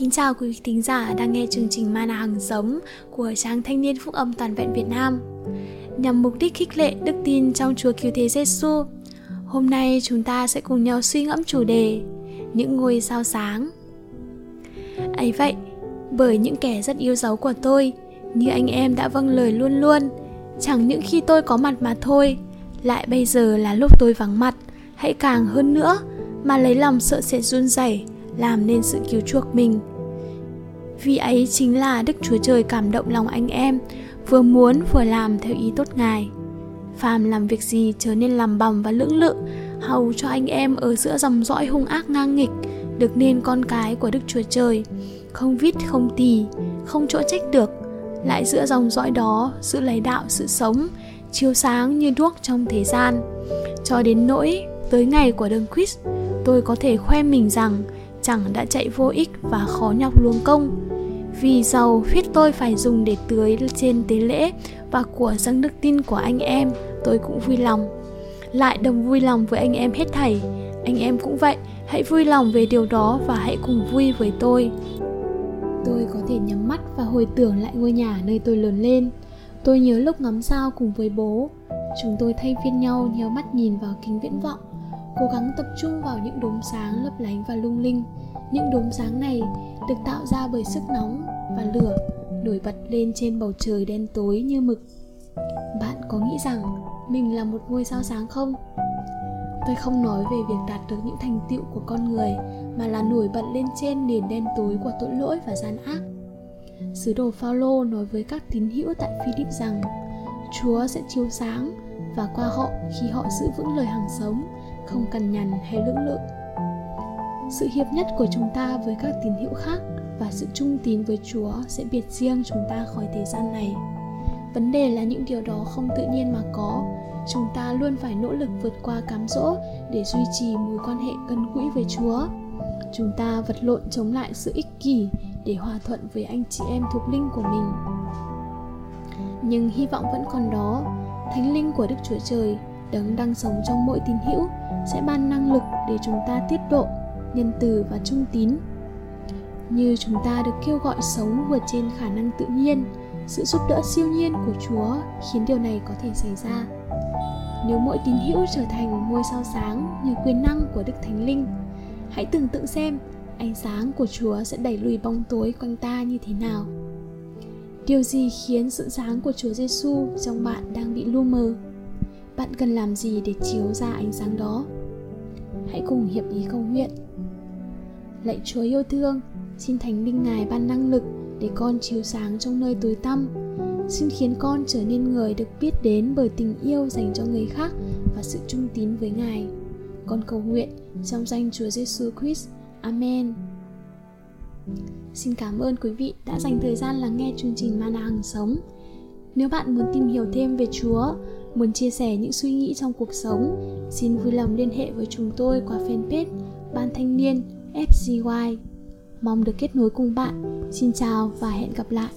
Kính chào quý thính giả đang nghe chương trình Mana Hằng Sống của trang Thanh niên Phúc âm Toàn vẹn Việt Nam. Nhằm mục đích khích lệ đức tin trong Chúa Cứu Thế Giêsu, hôm nay chúng ta sẽ cùng nhau suy ngẫm chủ đề Những ngôi sao sáng. ấy vậy, bởi những kẻ rất yêu dấu của tôi, như anh em đã vâng lời luôn luôn, chẳng những khi tôi có mặt mà thôi, lại bây giờ là lúc tôi vắng mặt, hãy càng hơn nữa mà lấy lòng sợ sẽ run rẩy làm nên sự cứu chuộc mình vì ấy chính là đức chúa trời cảm động lòng anh em, vừa muốn vừa làm theo ý tốt ngài. Phàm làm việc gì trở nên làm bòng và lưỡng lự, hầu cho anh em ở giữa dòng dõi hung ác ngang nghịch, được nên con cái của đức chúa trời, không vít không tì, không chỗ trách được, lại giữa dòng dõi đó giữ lấy đạo sự sống, chiếu sáng như đuốc trong thế gian. Cho đến nỗi tới ngày của đấng Christ, tôi có thể khoe mình rằng chẳng đã chạy vô ích và khó nhọc luống công vì dầu huyết tôi phải dùng để tưới trên tế lễ và của dâng đức tin của anh em. Tôi cũng vui lòng. Lại đồng vui lòng với anh em hết thảy. Anh em cũng vậy. Hãy vui lòng về điều đó và hãy cùng vui với tôi. Tôi có thể nhắm mắt và hồi tưởng lại ngôi nhà nơi tôi lớn lên. Tôi nhớ lúc ngắm sao cùng với bố. Chúng tôi thay phiên nhau nhéo mắt nhìn vào kính viễn vọng, cố gắng tập trung vào những đốm sáng lấp lánh và lung linh. Những đốm sáng này được tạo ra bởi sức nóng và lửa nổi bật lên trên bầu trời đen tối như mực. Bạn có nghĩ rằng mình là một ngôi sao sáng không? Tôi không nói về việc đạt được những thành tựu của con người, mà là nổi bật lên trên nền đen tối của tội lỗi và gian ác. Sứ đồ Phaolô nói với các tín hữu tại Philip rằng, Chúa sẽ chiếu sáng và qua họ khi họ giữ vững lời hàng sống, không cằn nhằn hay lưỡng lự sự hiệp nhất của chúng ta với các tín hữu khác và sự trung tín với chúa sẽ biệt riêng chúng ta khỏi thế gian này. Vấn đề là những điều đó không tự nhiên mà có. Chúng ta luôn phải nỗ lực vượt qua cám dỗ để duy trì mối quan hệ gần gũi với chúa. Chúng ta vật lộn chống lại sự ích kỷ để hòa thuận với anh chị em thuộc linh của mình. Nhưng hy vọng vẫn còn đó, thánh linh của đức chúa trời, đấng đang sống trong mỗi tín hữu, sẽ ban năng lực để chúng ta tiết độ nhân từ và trung tín. Như chúng ta được kêu gọi sống vượt trên khả năng tự nhiên, sự giúp đỡ siêu nhiên của chúa khiến điều này có thể xảy ra. Nếu mỗi tín hữu trở thành ngôi sao sáng như quyền năng của đức thánh linh, hãy tưởng tượng xem ánh sáng của chúa sẽ đẩy lùi bóng tối quanh ta như thế nào. Điều gì khiến sự sáng của chúa giêsu trong bạn đang bị lu mờ? Bạn cần làm gì để chiếu ra ánh sáng đó? Hãy cùng hiệp ý cầu nguyện. Lạy chúa yêu thương, xin thánh linh ngài ban năng lực để con chiếu sáng trong nơi tối tăm. Xin khiến con trở nên người được biết đến bởi tình yêu dành cho người khác và sự trung tín với ngài. Con cầu nguyện trong danh chúa giêsu christ. Amen. Xin cảm ơn quý vị đã dành thời gian lắng nghe chương trình mana hằng sống. Nếu bạn muốn tìm hiểu thêm về chúa muốn chia sẻ những suy nghĩ trong cuộc sống, xin vui lòng liên hệ với chúng tôi qua fanpage Ban Thanh niên FGY. Mong được kết nối cùng bạn. Xin chào và hẹn gặp lại.